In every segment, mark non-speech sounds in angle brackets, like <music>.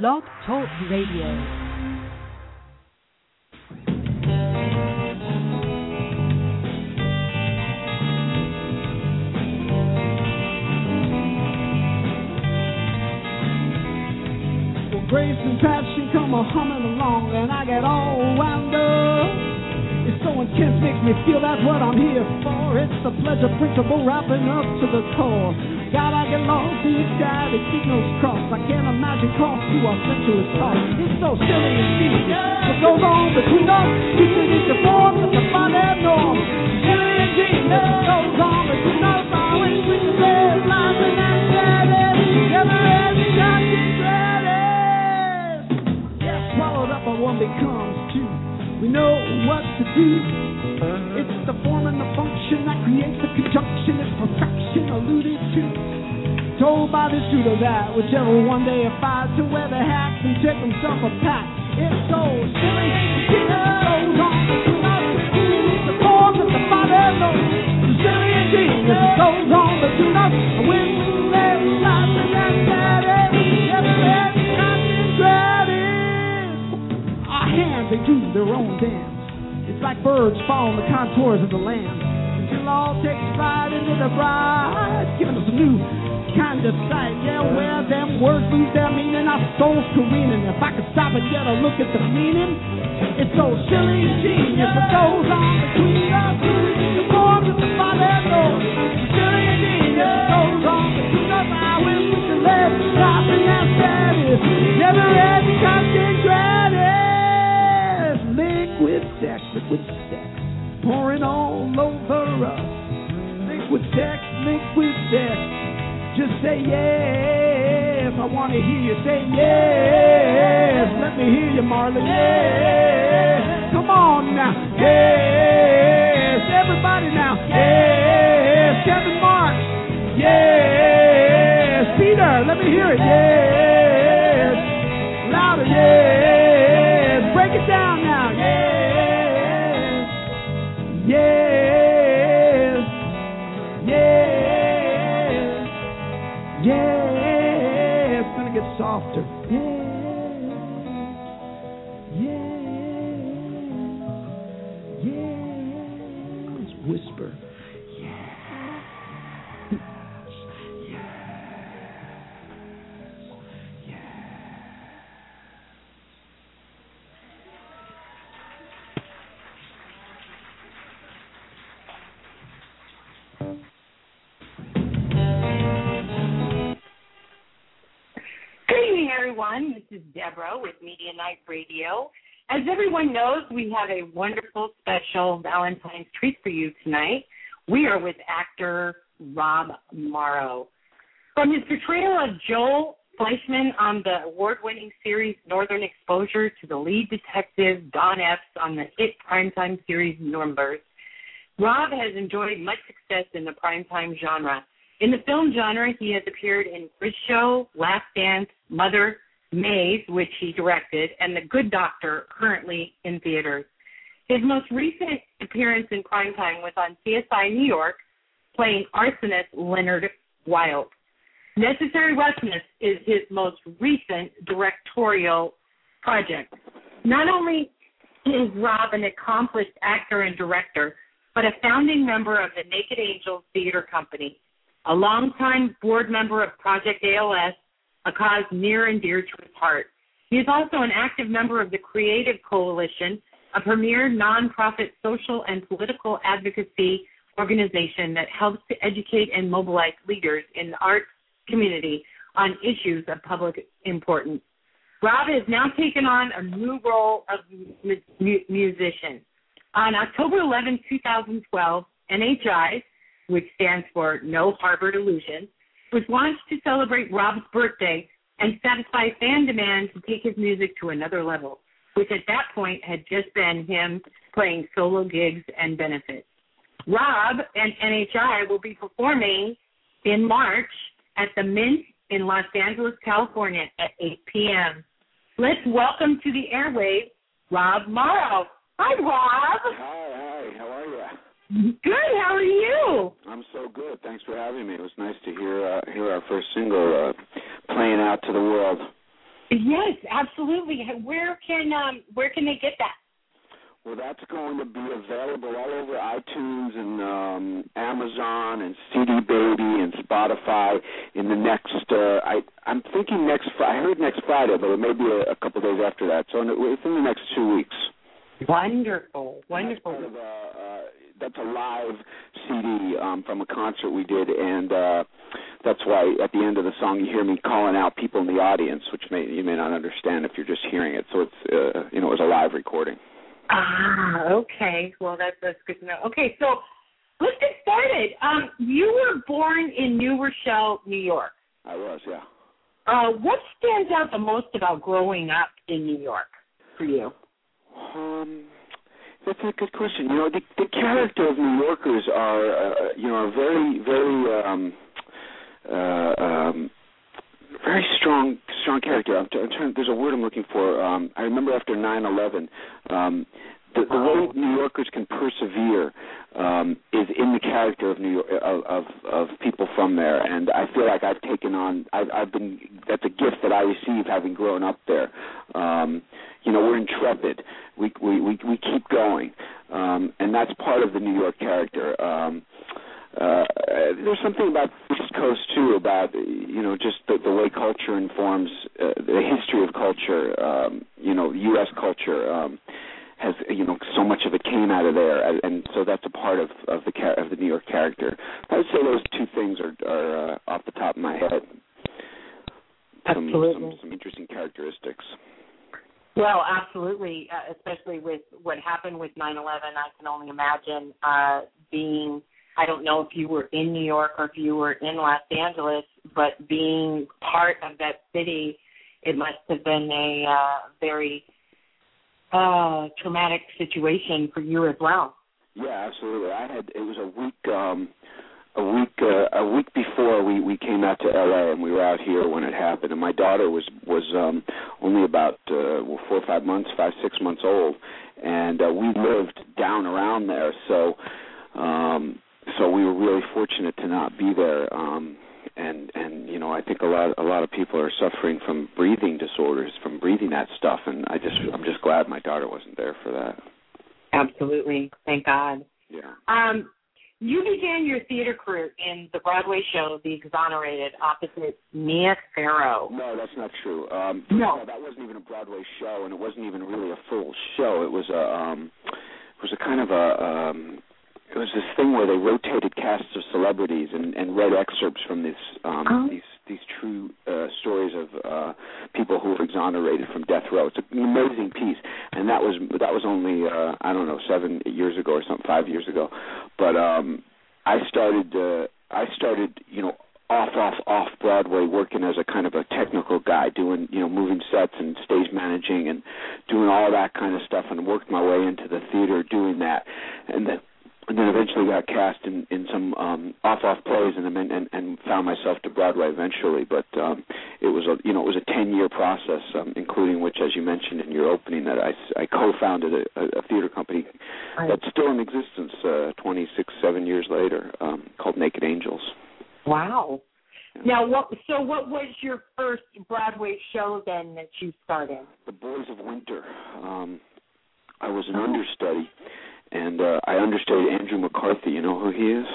Blog Talk Radio. grace and passion come a humming along, and I get all wound up. It's so intense, makes me feel that's what I'm here for. It's the pleasure principle wrapping up to the core. God, I get lost in the sky, the signals cross. I can't imagine cross to our sensuous talk. It's so silly and cheesy. What goes on between us keeps it in the form of the body norm. Silly and genius. What goes on between us, I wish we could live life and that's it. Never ending, but one becomes two. We know what to do. The form and the function that creates the conjunction. It's perfection alluded to. Told by this dude or that, whichever one day abides to wear the hats and take himself a pat. It's so silly. It goes on the form the silly and goes on that. Never hands, they do their own dance. Like birds following the contours of the land. Until all takes flight into the bride, giving us a new kind of sight. Yeah, where them words lose their meaning, our souls careening. If I could stop and get a look at the meaning, it's so silly and genius. What goes on between us, the forms of the Father knows. Silly and genius. What goes on between us, I wish we could live life and is never ending constant gratitude sex, liquid sex, pouring all over us. Liquid sex, liquid sex. Just say yes. I want to hear you say yes. Let me hear you, Marlon. Yes. Come on now. Yes. Everybody now. Yes. Kevin Marks. Yes. Peter, let me hear it. Yes. Louder. Yes. Everyone. This is Deborah with Media Nite Radio. As everyone knows, we have a wonderful special Valentine's treat for you tonight. We are with actor Rob Morrow. From his portrayal of Joel Fleischman on the award winning series Northern Exposure to the lead detective Don Epps on the hit primetime series Numbers, Rob has enjoyed much success in the primetime genre. In the film genre, he has appeared in Quiz Show, Last Dance, Mother, Maze, which he directed, and The Good Doctor, currently in theaters. His most recent appearance in primetime was on CSI New York, playing arsonist Leonard Wells. Necessary Roughness is his most recent directorial project. Not only is Rob an accomplished actor and director, but a founding member of the Naked Angels Theater Company a longtime board member of Project ALS, a cause near and dear to his heart. He is also an active member of the Creative Coalition, a premier nonprofit social and political advocacy organization that helps to educate and mobilize leaders in the arts community on issues of public importance. Rob has now taken on a new role of mu- musician. On October 11, 2012, NHI, which stands for No Harbored Illusion, was launched to celebrate Rob's birthday and satisfy fan demand to take his music to another level, which at that point had just been him playing solo gigs and benefits. Rob and NHI will be performing in March at the Mint in Los Angeles, California at 8 p.m. Let's welcome to the airwaves Rob Morrow. Hi, Rob. Hi, hi. How are you? Good. How are you? I'm so good. Thanks for having me. It was nice to hear uh, hear our first single uh, playing out to the world. Yes, absolutely. Where can um where can they get that? Well, that's going to be available all over iTunes and um, Amazon and CD Baby and Spotify in the next. Uh, I I'm thinking next. I heard next Friday, but it may be a, a couple days after that. So within the next two weeks. Wonderful, wonderful. Of, uh, uh, that's a live CD um, from a concert we did, and uh, that's why at the end of the song you hear me calling out people in the audience, which may you may not understand if you're just hearing it. So it's uh, you know it was a live recording. Ah, okay. Well, that's that's good to know. Okay, so let's get started. Um, you were born in New Rochelle, New York. I was, yeah. Uh, what stands out the most about growing up in New York for you? Um, that's a good question. You know, the the character of New Yorkers are, uh, you know, are very, very, um, uh, um, very strong, strong character. I'm, I'm trying. There's a word I'm looking for. Um, I remember after 9/11, um, the, the way New Yorkers can persevere um, is in the character of New York of, of of people from there, and I feel like I've taken on. I've, I've been. That's a gift that I receive having grown up there. Um, you know, we're intrepid. We we we, we keep going, um, and that's part of the New York character. Um, uh, there's something about East Coast too, about you know just the, the way culture informs uh, the history of culture. Um, you know, U.S. culture um, has you know so much of it came out of there, and so that's a part of of the of the New York character. I would say those two things are are uh, off the top of my head. Some, Absolutely. some some interesting characteristics. Well, absolutely, uh, especially with what happened with 9/11. I can only imagine uh, being I don't know if you were in New York or if you were in Los Angeles, but being part of that city, it must have been a uh, very uh, traumatic situation for you as well. Yeah, absolutely. I had it was a week um a week uh, a week before we we came out to LA and we were out here when it happened and my daughter was was um only about uh well, 4 or 5 months, 5 6 months old and uh, we lived down around there so um so we were really fortunate to not be there um and and you know I think a lot a lot of people are suffering from breathing disorders from breathing that stuff and I just I'm just glad my daughter wasn't there for that. Absolutely, thank God. Yeah. Um, you began your theater career in the Broadway show The Exonerated opposite Mia Farrow. No, that's not true. Um No. that wasn't even a Broadway show and it wasn't even really a full show. It was a um it was a kind of a um this thing where they rotated casts of celebrities and, and read excerpts from this um Oh. these these true uh, stories of uh people who were exonerated from death row. It's an amazing piece, and that was that was only uh I don't know seven years ago or something, five years ago. But um I started uh I started you know off off off Broadway working as a kind of a technical guy doing you know moving sets and stage managing and doing all that kind of stuff and worked my way into the theater doing that and then and then eventually got cast in in some um off off plays and then and, and found myself to Broadway eventually but um it was a you know it was a 10 year process um including which as you mentioned in your opening that I I co-founded a, a theater company Right. that's still in existence uh 26 7 years later um called Naked Angels Wow. Now, what? So, what was your first Broadway show then that you started? The Boys of Winter um I was an understudy and uh I understudied Andrew McCarthy you know who he is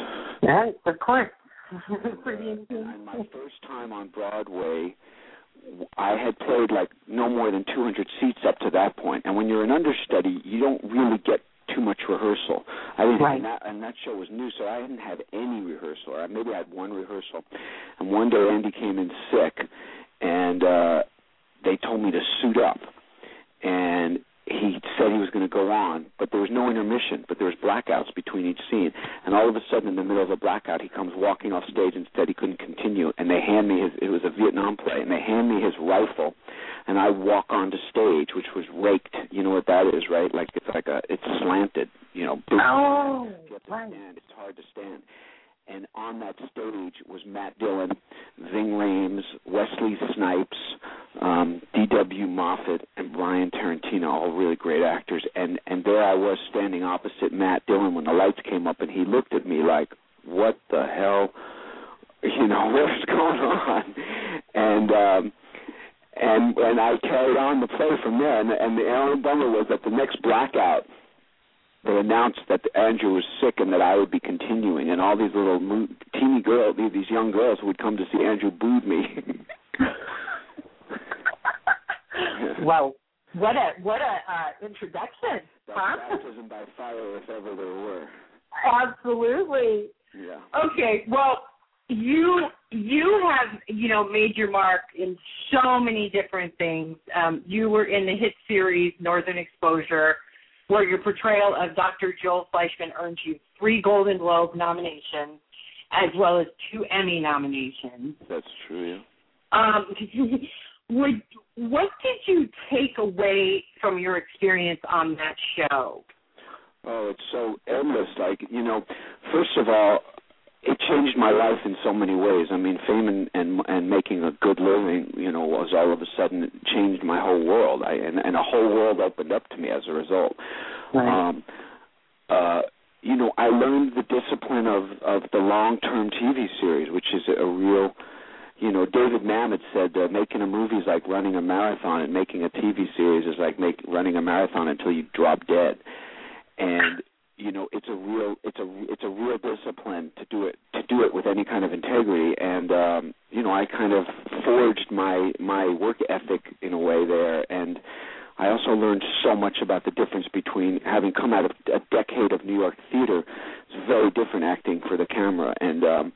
Yes, of course. <laughs> And my first time on Broadway, I had played like no more than 200 seats up to that point. And when you're an understudy, you don't really get too much rehearsal. I didn't, Right. and, that, and that show was new, so I didn't have any rehearsal. Or maybe I had one rehearsal. And one day Andy came in sick, and uh they told me to suit up. And he said he was going to go on, but there was no intermission, but there was blackouts between each scene. And all of a sudden, in the middle of a blackout, he comes walking off stage and said he couldn't continue. And they hand me his. It was a Vietnam play, and they hand me his rifle, and I walk onto stage, which was raked. You know what that is, right? Like it's like a it's slanted. You know. boom. Oh, You have to right. stand. It's hard to stand. And on that stage was Matt Dillon, Ving Rhames, Wesley Snipes, um, D.W. Moffett, and Brian Tarantina, all really great actors. And and there I was standing opposite Matt Dillon when the lights came up, and he looked at me like, "What the hell? You know <laughs> what's going on?" And um, and and I carried on the play from there. And, and the only bummer was that the next blackout, they announced that Andrew was sick and that I would be continuing, and all these little teeny girls, these young girls who would come to see Andrew booed me. <laughs> well, what a what a uh, introduction, That's huh? baptism by fire, if ever there were. Absolutely. Yeah. Okay, well, you you have you know made your mark in so many different things. Um, you were in the hit series Northern Exposure, where your portrayal of Dr. Joel Fleischman earned you three Golden Globe nominations, as well as two Emmy nominations. That's true. Yeah. Um, <laughs> would what did you take away from your experience on that show? Oh, it's so endless. Like you know, first of all, it changed my life in so many ways. I mean, fame and and, and making a good living, you know, was all of a sudden it changed my whole world. I and, and a whole world opened up to me as a result. Right. Um, uh, you know, I learned the discipline of of the long term TV series, which is a real you know, David Mamet said uh, making a movie is like running a marathon, and making a TV series is like make running a marathon until you drop dead. And you know, it's a real it's a it's a real discipline to do it to do it with any kind of integrity. And um, you know, I kind of forged my my work ethic in a way there, and I also learned so much about the difference between having come out of a decade of New York theater. It's very different acting for the camera, and um,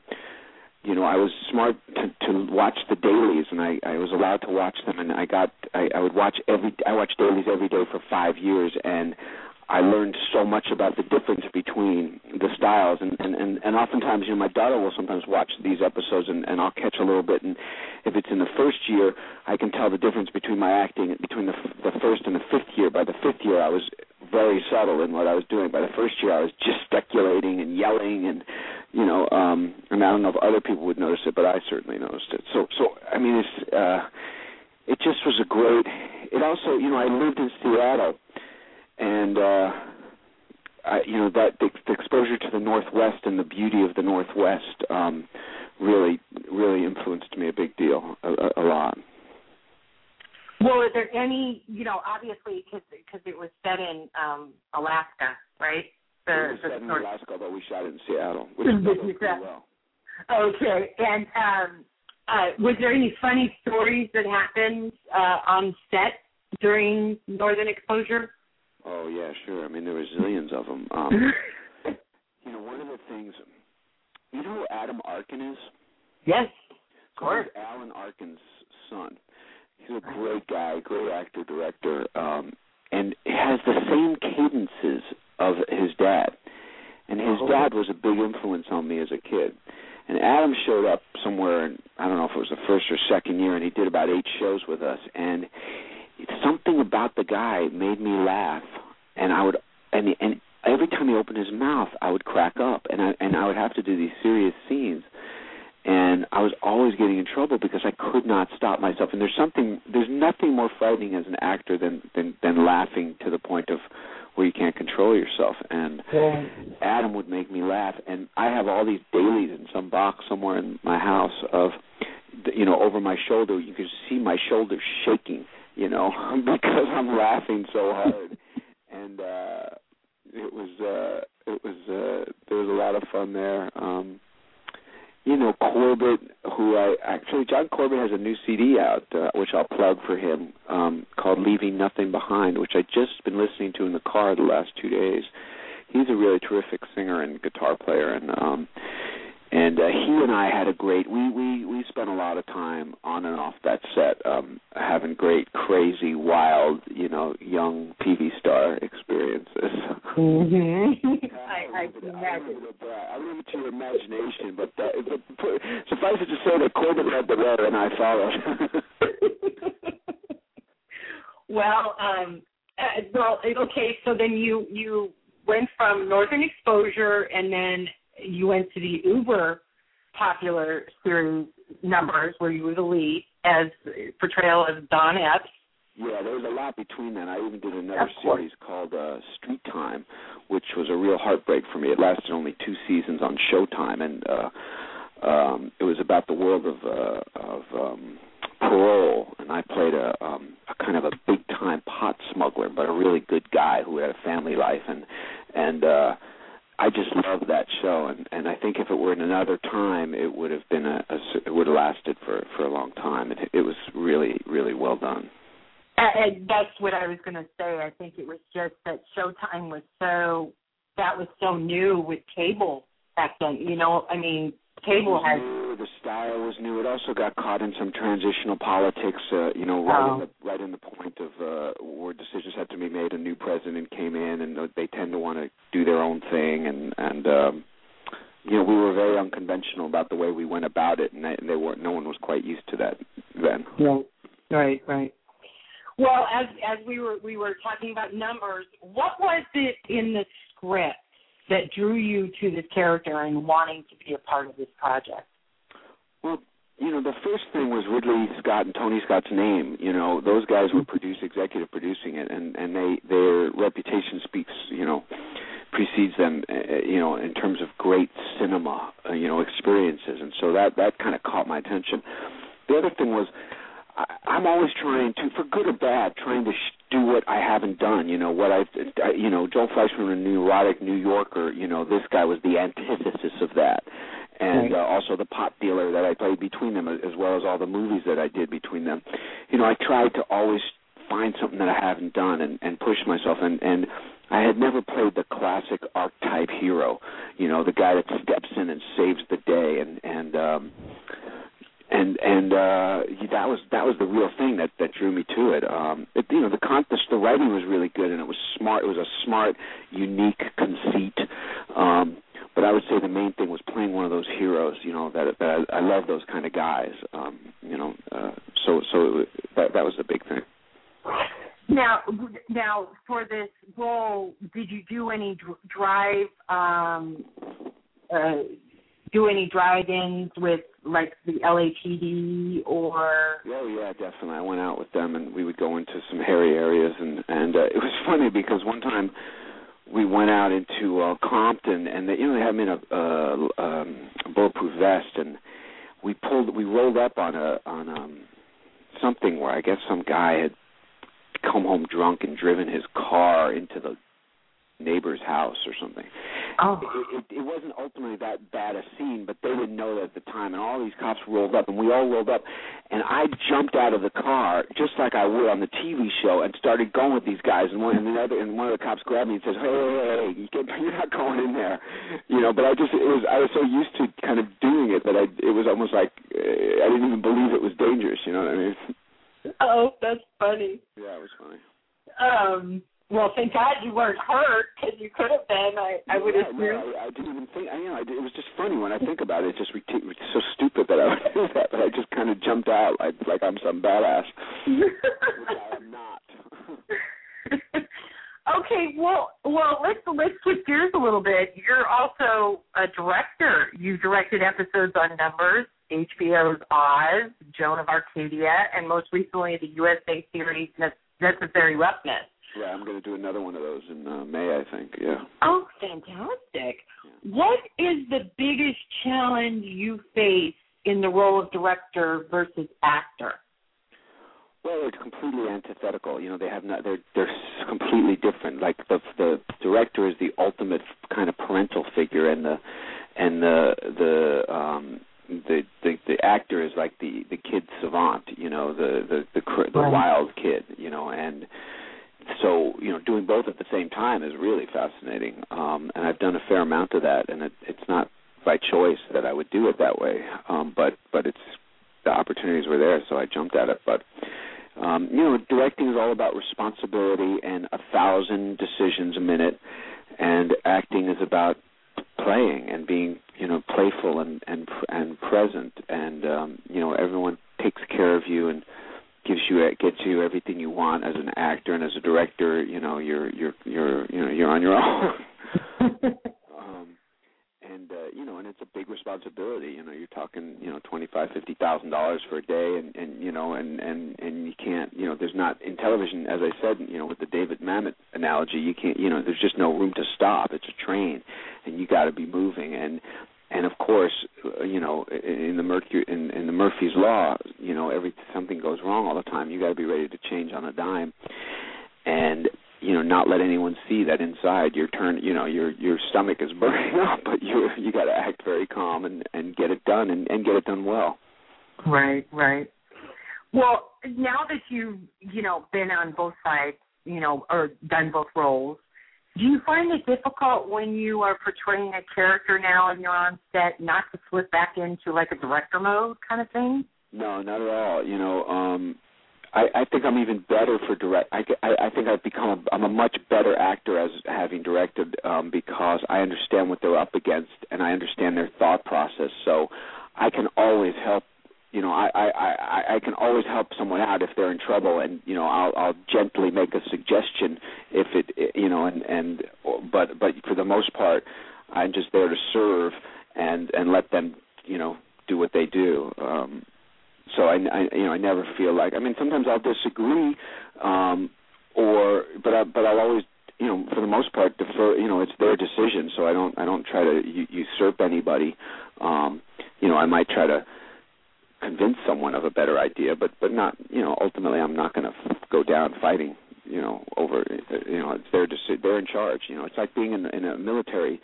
you know, I was smart to to watch the dailies, and I I was allowed to watch them, and I got I, I would watch every I watched dailies every day for five years, and I learned so much about the difference between the styles, and and and, and oftentimes, you know, my daughter will sometimes watch these episodes, and and I'll catch a little bit, and if it's in the first year, I can tell the difference between my acting between the the first and the fifth year. By the fifth year, I was very subtle in what I was doing. By the first year, I was gesticulating and yelling, and you know, um, and I don't know if other people would notice it, but I certainly noticed it. So, so I mean, it's uh, it just was a great. It also, you know, I lived in Seattle, and uh, I, you know, that the, the exposure to the Northwest and the beauty of the Northwest um, really, really influenced me a big deal, a, a, lot. Well, are there any, you know, obviously because it was set in um Alaska, right? The, it was the set in North- Alaska, but we shot it in Seattle, which pretty exactly. well. Okay, and um, uh, was there any funny stories that happened uh, on set during Northern Exposure? Oh yeah, sure. I mean, there were <laughs> zillions of them. Um, <laughs> you know, one of the things, you know who Adam Arkin is? yes, of So course. he's Alan Arkin's son. He's a great guy, great actor, director, um, and has the same cadences of his dad. And his Oh. dad was a big influence on me as a kid. And Adam showed up somewhere, in, I don't know if it was the first or second year, and he did about eight shows with us. And something about the guy made me laugh, and I would, and and every time he opened his mouth, I would crack up, and I and I would have to do these serious scenes and I was always getting in trouble because I could not stop myself. And there's something, there's nothing more frightening as an actor than than, than laughing to the point of where you can't control yourself. And Adam would make me laugh, and I have all these dailies in some box somewhere in my house of, you know, over my shoulder. You can see my shoulder shaking, you know, <laughs> because I'm laughing so hard. And uh it was uh it was uh there was a lot of fun there. Um you know Corbett, who I actually John Corbett has a new CD out, uh, which I'll plug for him, um, called "Leaving Nothing Behind," which I just been listening to in the car the last two days. He's a really terrific singer and guitar player, and um, and uh, he and I had a great. We we we spent a lot of time on and off that set, um, having great, crazy, wild, you know, young TV star experiences. Mm-hmm. I, I, I can imagine. I leave it to your imagination, but, uh, but put, suffice it to say that Corbett led the way and I followed. <laughs> well, um, uh, well, okay. So then you you went from Northern Exposure, and then you went to the Uber popular series numbers where you were the lead as portrayal of Don Epps. yeah, there was a lot between that. I even did another series called uh, Street Time, which was a real heartbreak for me. It lasted only two seasons on Showtime, and uh, um, it was about the world of uh, of um, parole, and I played a um a kind of a big time pot smuggler, but a really good guy who had a family life, and and uh I just love that show, and and I think if it were in another time, it would have been a, a it would have lasted for for a long time. It it was really really well done. And that's what I was going to say. I think it was just that Showtime was so that was so new with cable back then. You know, I mean, cable has new, the style was new. It also got caught in some transitional politics. Uh, you know, right Oh. in the right in the point of uh, where decisions had to be made. A new president came in, and they tend to want to do their own thing, and and um, you know, we were very unconventional about the way we went about it, and they, they weren't. No one was quite used to that then. Right, right, right. Well, as as we were we were talking about numbers, what was it in the script that drew you to this character and wanting to be a part of this project? Well, you know, the first thing was Ridley Scott and Tony Scott's name. You know, those guys were produce executive producing it, and and they their reputation speaks. You know, precedes them. Uh, you know, in terms of great cinema. Uh, you know, experiences, and so that that kind of caught my attention. The other thing was. I, I'm always trying to, for good or bad, trying to sh- do what I haven't done. You know what I've, I, you know, Joel Fleischman, a neurotic New Yorker. You know, this guy was the antithesis of that and Right. uh, also the pot dealer that I played between them, as well as all the movies that I did between them. You know, I tried to always find something that I haven't done and, and push myself. And and I had never played the classic archetype hero. You know, the guy that steps in and saves the day, and and um, and and uh that was that was the real thing that that drew me to it um it, you know the con the, the writing was really good and it was smart it was a smart unique conceit um but I would say the main thing was playing one of those heroes, you know, that that I, I love those kind of guys, um, you know. Uh, so so it, that that was the big thing. Now, now for this role, did you do any drive, um, uh, do any drive-ins with like the LAPD or? Oh yeah, definitely. I went out with them, and we would go into some hairy areas, and and uh, <laughs> it was funny because one time we went out into uh, Compton, and they, you know they had me in a, uh, um, bulletproof vest, and we pulled, we rolled up on a on um something where I guess some guy had come home drunk and driven his car into the neighbor's house or something. Oh, It, it, it wasn't ultimately that bad a scene, but they didn't know that at the time. And all these cops rolled up, and we all rolled up. And I jumped out of the car just like I would on the TV show, and started going with these guys. And one and the other, and one of the cops grabbed me and says, "Hey, hey, hey, you can't, <laughs> you're not going in there." You know, but I just it was I was so used to kind of doing it that I it was almost like uh, I didn't even believe it was dangerous. You know what I mean? oh, that's funny. Yeah, it was funny. Um, well, thank God you weren't hurt because you could have been. I, I would yeah, assume. No, I, I didn't even think. I, you know, I, it was just funny when I think about it. It's just rit- it's so stupid that I would <laughs> do that, but I just kind of jumped out like like I'm some badass, which I am not. <laughs> okay, well, well, let's let's switch gears a little bit. You're also a director. You directed episodes on Numbers, HBO's Oz, Joan of Arcadia, and most recently the USA series Necessary Roughness. Yeah, I'm going to do another one of those in uh, May, I think. Yeah. Oh, fantastic! What is the biggest challenge you face in the role of director versus actor? Well, they're completely antithetical. You know, they have not. They're they're s- completely different. Like the the director is the ultimate kind of parental figure, and the and the the um the the the actor is like the the kid savant. You know, the the the the Right. wild kid. You know, and so you know, doing both at the same time is really fascinating. Um, and I've done a fair amount of that, and it, it's not by choice that I would do it that way. Um, but but it's the opportunities were there, so I jumped at it. But um, you know, directing is all about responsibility and a thousand decisions a minute, and acting is about playing and being, you know, playful and and and present, and um, you know, everyone takes care of you and gives you gets you everything you want as an actor and as a director. You know, you're you're you're you know you're on your own. <laughs> um, and uh, you know, and it's a big responsibility. You know, you're talking, you know, twenty five, fifty thousand dollars for a day, and and you know, and and and you can't, you know, there's not in television, as I said, you know, with the David Mamet analogy, you can't, you know, there's just no room to stop. It's a train, and you got to be moving, and and of course, uh, you know, in the Mercury in, in the Murphy's law, you know, every something goes wrong all the time. You got to be ready to change on a dime, and you know, not let anyone see that inside your turn. You know, your your stomach is <laughs> burning up, but you you got to act very calm and and get it done and and get it done well. Right, right. Well, now that you've you know been on both sides, you know, or done both roles, do you find it difficult when you are portraying a character now and you're on set not to slip back into like a director mode kind of thing? No, not at all. You know, um I, I think I'm even better for direct. I, I, I think I've become. A, I'm a much better actor as having directed um, because I understand what they're up against and I understand their thought process. So I can always help you know, I, I, I, I can always help someone out if they're in trouble, and you know, I'll, I'll gently make a suggestion if it, you know, and and but but for the most part, I'm just there to serve and and let them, you know, do what they do. Um, so I, I, you know, I never feel like. I mean, sometimes I'll disagree, um, or but I, but I'll always you know for the most part defer you know it's their decision so i don't i don't try to usurp anybody um you know i might try to convince someone of a better idea, but but not you know ultimately I'm not going to go down fighting you know over you know it's their deci- they're in charge you know. It's like being in, in a military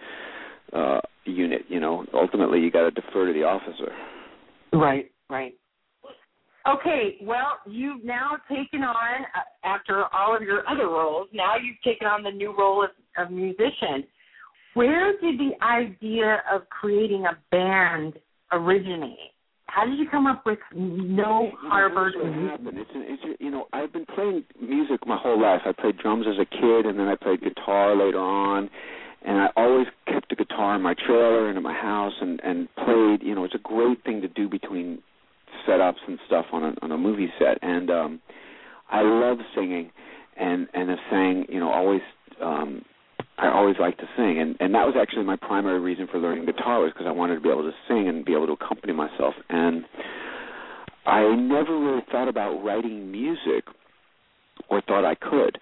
uh unit you know. Ultimately you got to defer to the officer. Right right. Okay well you've now taken on uh, after all of your other roles now you've taken on the new role of, of musician. Where did the idea of creating a band originate how did you come up with no Harbored? What happened? It's, an, it's you know I've been playing music my whole life. I played drums as a kid, and then I played guitar later on. And I always kept a guitar in my trailer and in my house, and and played. You know, it's a great thing to do between setups and stuff on a on a movie set. And um I love singing, and and have sang. You know, always um I always liked to sing, and and that was actually my primary reason for learning guitar was because I wanted to be able to sing and be able to accompany myself. And I never really thought about writing music, or thought I could,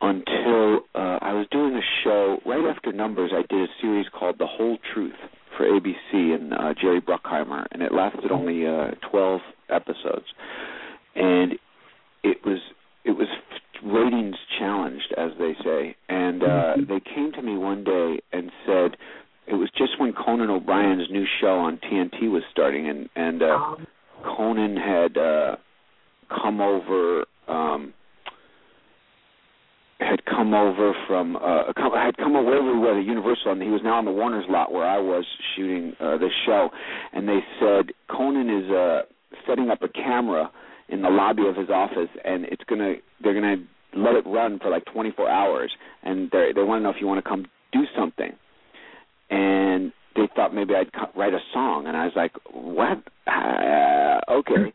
until uh, I was doing a show right after Numbers. I did a series called The Whole Truth for ABC and uh, Jerry Bruckheimer, and it lasted only uh, 12 episodes, and it was it was ratings challenged, as they say. And uh, mm-hmm. they came to me one day and said it was just when Conan O'Brien's new show on TNT was starting, and and uh, Conan had uh, come over. Um, had come over from uh come, had come over wherever we were at Universal and he was now on the Warner's lot where I was shooting uh this show and they said Conan is uh setting up a camera in the lobby of his office, and it's gonna they're gonna let it run for like 24 hours, and they they want to know if you want to come do something, and they thought maybe I'd co- write a song, and I was like, what? Uh, okay.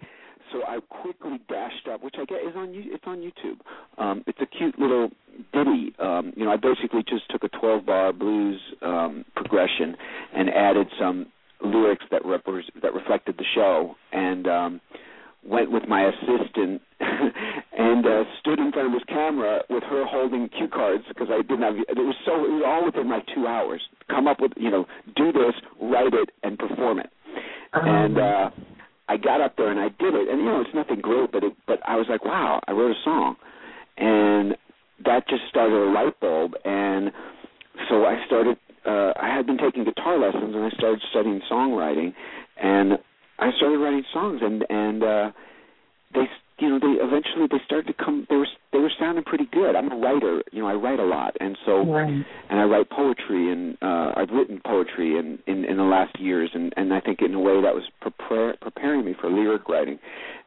So I quickly dashed up, which I get is on it's on YouTube. Um, it's a cute little ditty. Um, you know, I basically just took a 12-bar blues um, progression and added some lyrics that repre- that reflected the show, and um, went with my assistant <laughs> and uh, stood in front of his camera with her holding cue cards because I didn't have. It was so. It was all within my two hours. Come up with you know, do this, write it, and perform it. Um, and uh, I got up there and I did it. And you know, it's nothing great, but it, but I was like, wow, I wrote a song, and that just started a light bulb. And so I started. Uh, I had been taking guitar lessons and I started studying songwriting, and I started writing songs, and and uh, they you know they eventually they started to come. They were they were sounding pretty good. I'm a writer, you know, I write a lot, and so right. and I write poetry, and uh, I've written poetry in, in in the last years, and and I think in a way that was prepare, preparing me for lyric writing,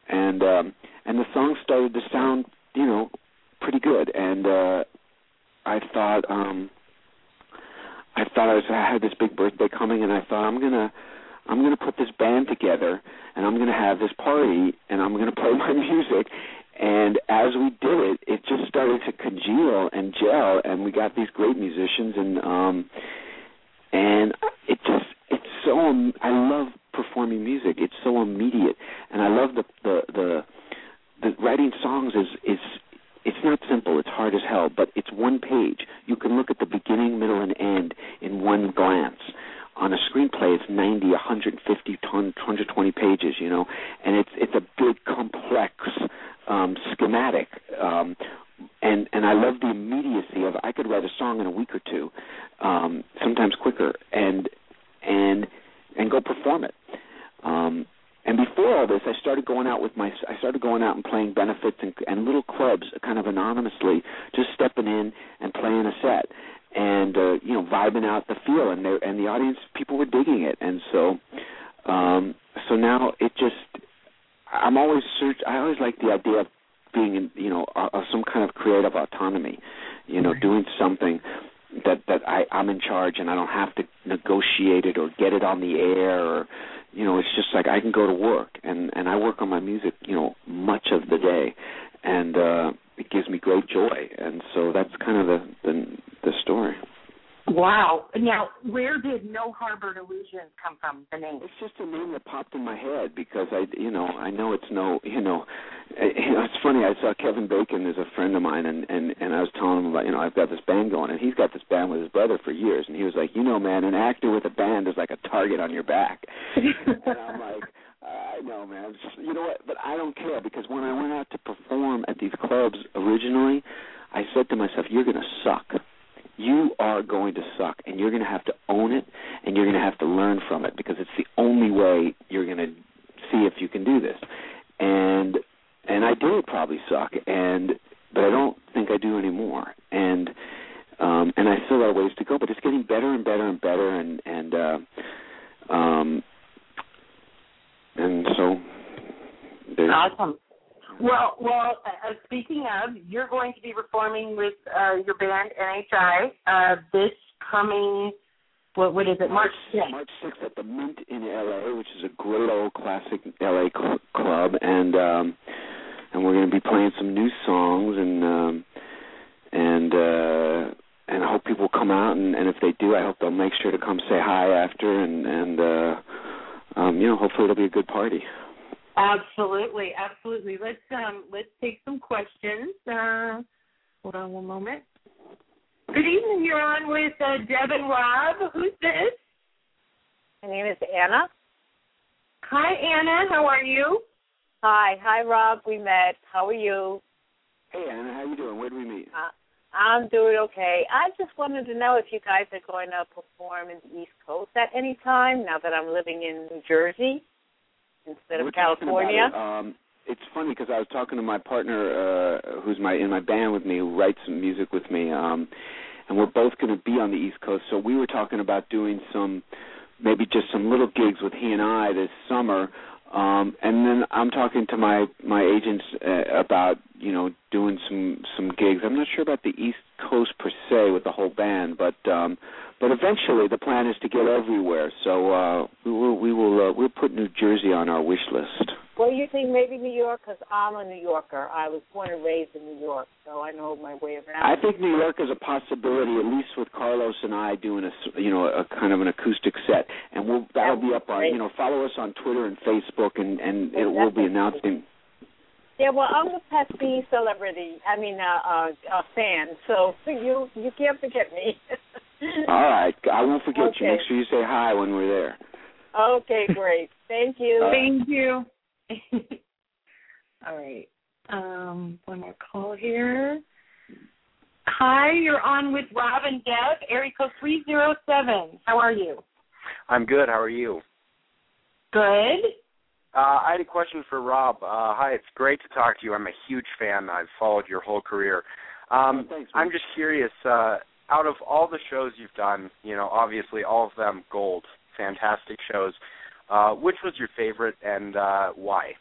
and um, and the songs started to sound you know pretty good, and uh, I thought um, I thought I was I had this big birthday coming, and I thought I'm gonna I'm going to put this band together and I'm going to have this party and I'm going to play <laughs> my music. And as we did it, it just started to congeal and gel, and we got these great musicians, and um, and it just it's so I love performing music. It's so immediate, and I love the the the, the writing songs is is it's not simple. It's hard as hell, but it's one page. You can look at the beginning, middle, and end in one glance on a screenplay it's 90 150 120 pages you know? And it's it's a big complex um schematic um and and I love the immediacy of I could write a song in a week or two um sometimes quicker and and and go perform it. Um and before all this, I started going out with my I started going out and playing benefits and, and little clubs, kind of anonymously, just stepping in and playing a set, and uh, you know vibing out the feel, and there and the audience people were digging it, and so um, so now it just I'm always search I always like the idea of being in you know uh, some kind of creative autonomy, you know, doing something that that I I'm in charge and I don't have to negotiate it or get it on the air or you know it's just like I can go to work and and I work on my music you know much of the day. And uh it gives me great joy and so that's kind of the the, the story. Wow. Now, where did No Harbored Illusions come from? The name? It's just a name that popped in my head because I, you know, I know it's no, you know, eh, you know, it's funny. I saw Kevin Bacon is a friend of mine, and and and I was telling him about, you know, I've got this band going, and he's got this band with his brother for years, and he was like, you know, man, an actor with a band is like a target on your back, <laughs> and I'm like. I know, man. You know what? But I don't care because when I went out to perform at these clubs originally, I said to myself, "You're going to suck." you are going to suck and you're going to have to own it and you're going to have to learn from it because it's the only way you're going to see if you can do this and and I did probably suck and but I don't think I do anymore and um and I still got ways to go but it's getting better and better and better and and uh um and so there's awesome well, well. Uh, speaking of, you're going to be performing with uh, your band NHI uh, this coming. What what is it? March sixth. March sixth at the Mint in LA, which is a great old classic LA cl- club, and um, and we're going to be playing some new songs and um, and uh, and I hope people come out and, and if they do, I hope they'll make sure to come say hi after and and uh, um, you know hopefully it'll be a good party. Absolutely, absolutely. Let's um let's take some questions. Uh, hold on one moment. Good evening. You're on with uh, Deb and Rob. Who's this? My name is Anna. Hi, Anna. How are you? Hi, hi, Rob. We met. How are you? Hey, Anna. How are you doing? Where do we meet? Uh, I'm doing okay. I just wanted to know if you guys are going to perform in the East Coast at any time. Now that I'm living in New Jersey instead We're of California. It. Um, it's funny because I was talking to my partner, uh, who's my in my band with me, who writes some music with me, um, and we're both going to be on the East Coast. So we were talking about doing some, maybe just some little gigs with he and I this summer. Um, and then I'm talking to my my agents uh, about you know doing some some gigs. I'm not sure about the East Coast per se with the whole band, but um, but eventually the plan is to get everywhere. So uh, we will we will uh, we'll put New Jersey on our wish list. Well, you think maybe New York? Because I'm a New Yorker. I was born and raised in New York, so I know my way around. I think New York is a possibility, at least with Carlos and I doing a you know a kind of an acoustic set, and we'll that'll be up on you know follow us on Twitter and Facebook, and and it will be announcing. Yeah, well, I'm a pesky celebrity. I mean, uh, uh, a fan. So <laughs> you you can't forget me. <laughs> <laughs> All right, I won't forget okay. you. Make sure you say hi when we're there. Okay, great. <laughs> Thank you. Uh, Thank you. <laughs> All right. Um, one more call here. Hi, you're on with Rob and Deb, area code 307. How are you? I'm good. How are you? Good. Uh, I had a question for Rob. Uh, hi, it's great to talk to you. I'm a huge fan. I've followed your whole career. Um, oh, thanks, I'm just curious. Uh, out of all the shows you've done, you know, obviously all of them gold, fantastic shows. Uh, which was your favorite and uh, why?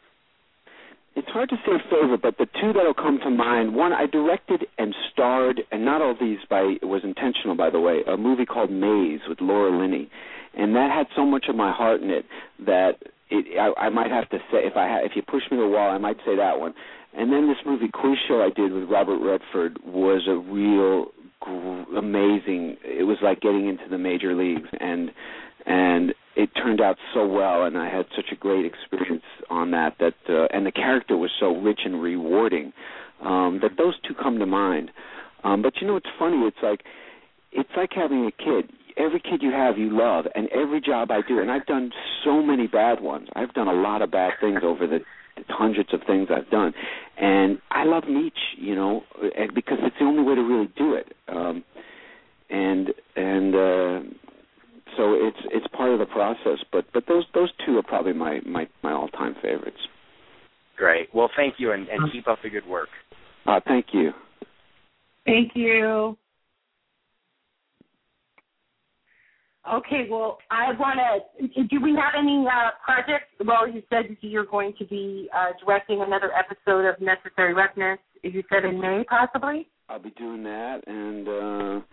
It's hard to say favorite, but the two that'll come to mind. One, I directed and starred, and not all these by it was intentional, by the way. A movie called Maze with Laura Linney, and that had so much of my heart in it that it, I, I might have to say if I ha, if you push me to the wall, I might say that one. And then this movie Quiz Show I did with Robert Redford was a real amazing. It was like getting into the major leagues, and and it turned out so well, and I had such a great experience on that. That uh, and the character was so rich and rewarding um, that those two come to mind. Um, but you know, it's funny. It's like it's like having a kid. every kid you have you love, and every job I do, and I've done so many bad ones. I've done a lot of bad things over the hundreds of things I've done, and I love them each, you know, because it's the only way to really do it. Um, and and uh, so it's it's part of the process. But but those those two are probably my my my all time favorites. Great. Well, thank you, and, and keep up the good work. Uh, thank you. Thank you. Okay, well, I want to. Do we have any uh, projects? Well, you said you're going to be uh, directing another episode of Necessary Roughness. You said in May, possibly. I'll be doing that, and uh,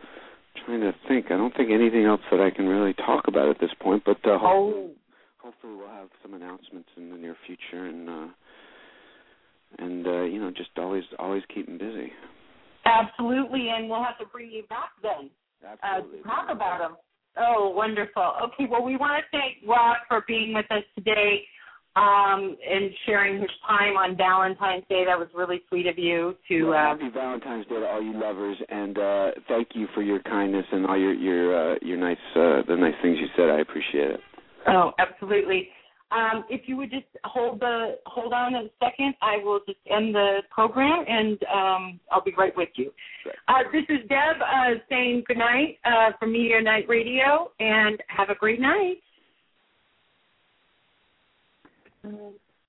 trying to think. I don't think anything else that I can really talk about at this point. But uh, hopefully, Oh, hopefully we'll have some announcements in the near future, and uh, and uh, you know, just always always keeping busy. absolutely, and we'll have to bring you back then. uh, Absolutely. to talk about them. Oh, wonderful. Okay, well, we want to thank Rob for being with us today um, and sharing his time on Valentine's Day. That was really sweet of you to. Well, Uh, happy Valentine's Day to all you lovers, and uh, thank you for your kindness and all your your uh, your nice uh, the nice things you said. I appreciate it. oh, absolutely. Um, if you would just hold the hold on a second, I will just end the program, and um, I'll be right with you. Uh, this is Deb uh, saying good night uh, from Media Nite Radio, and have a great night. Um,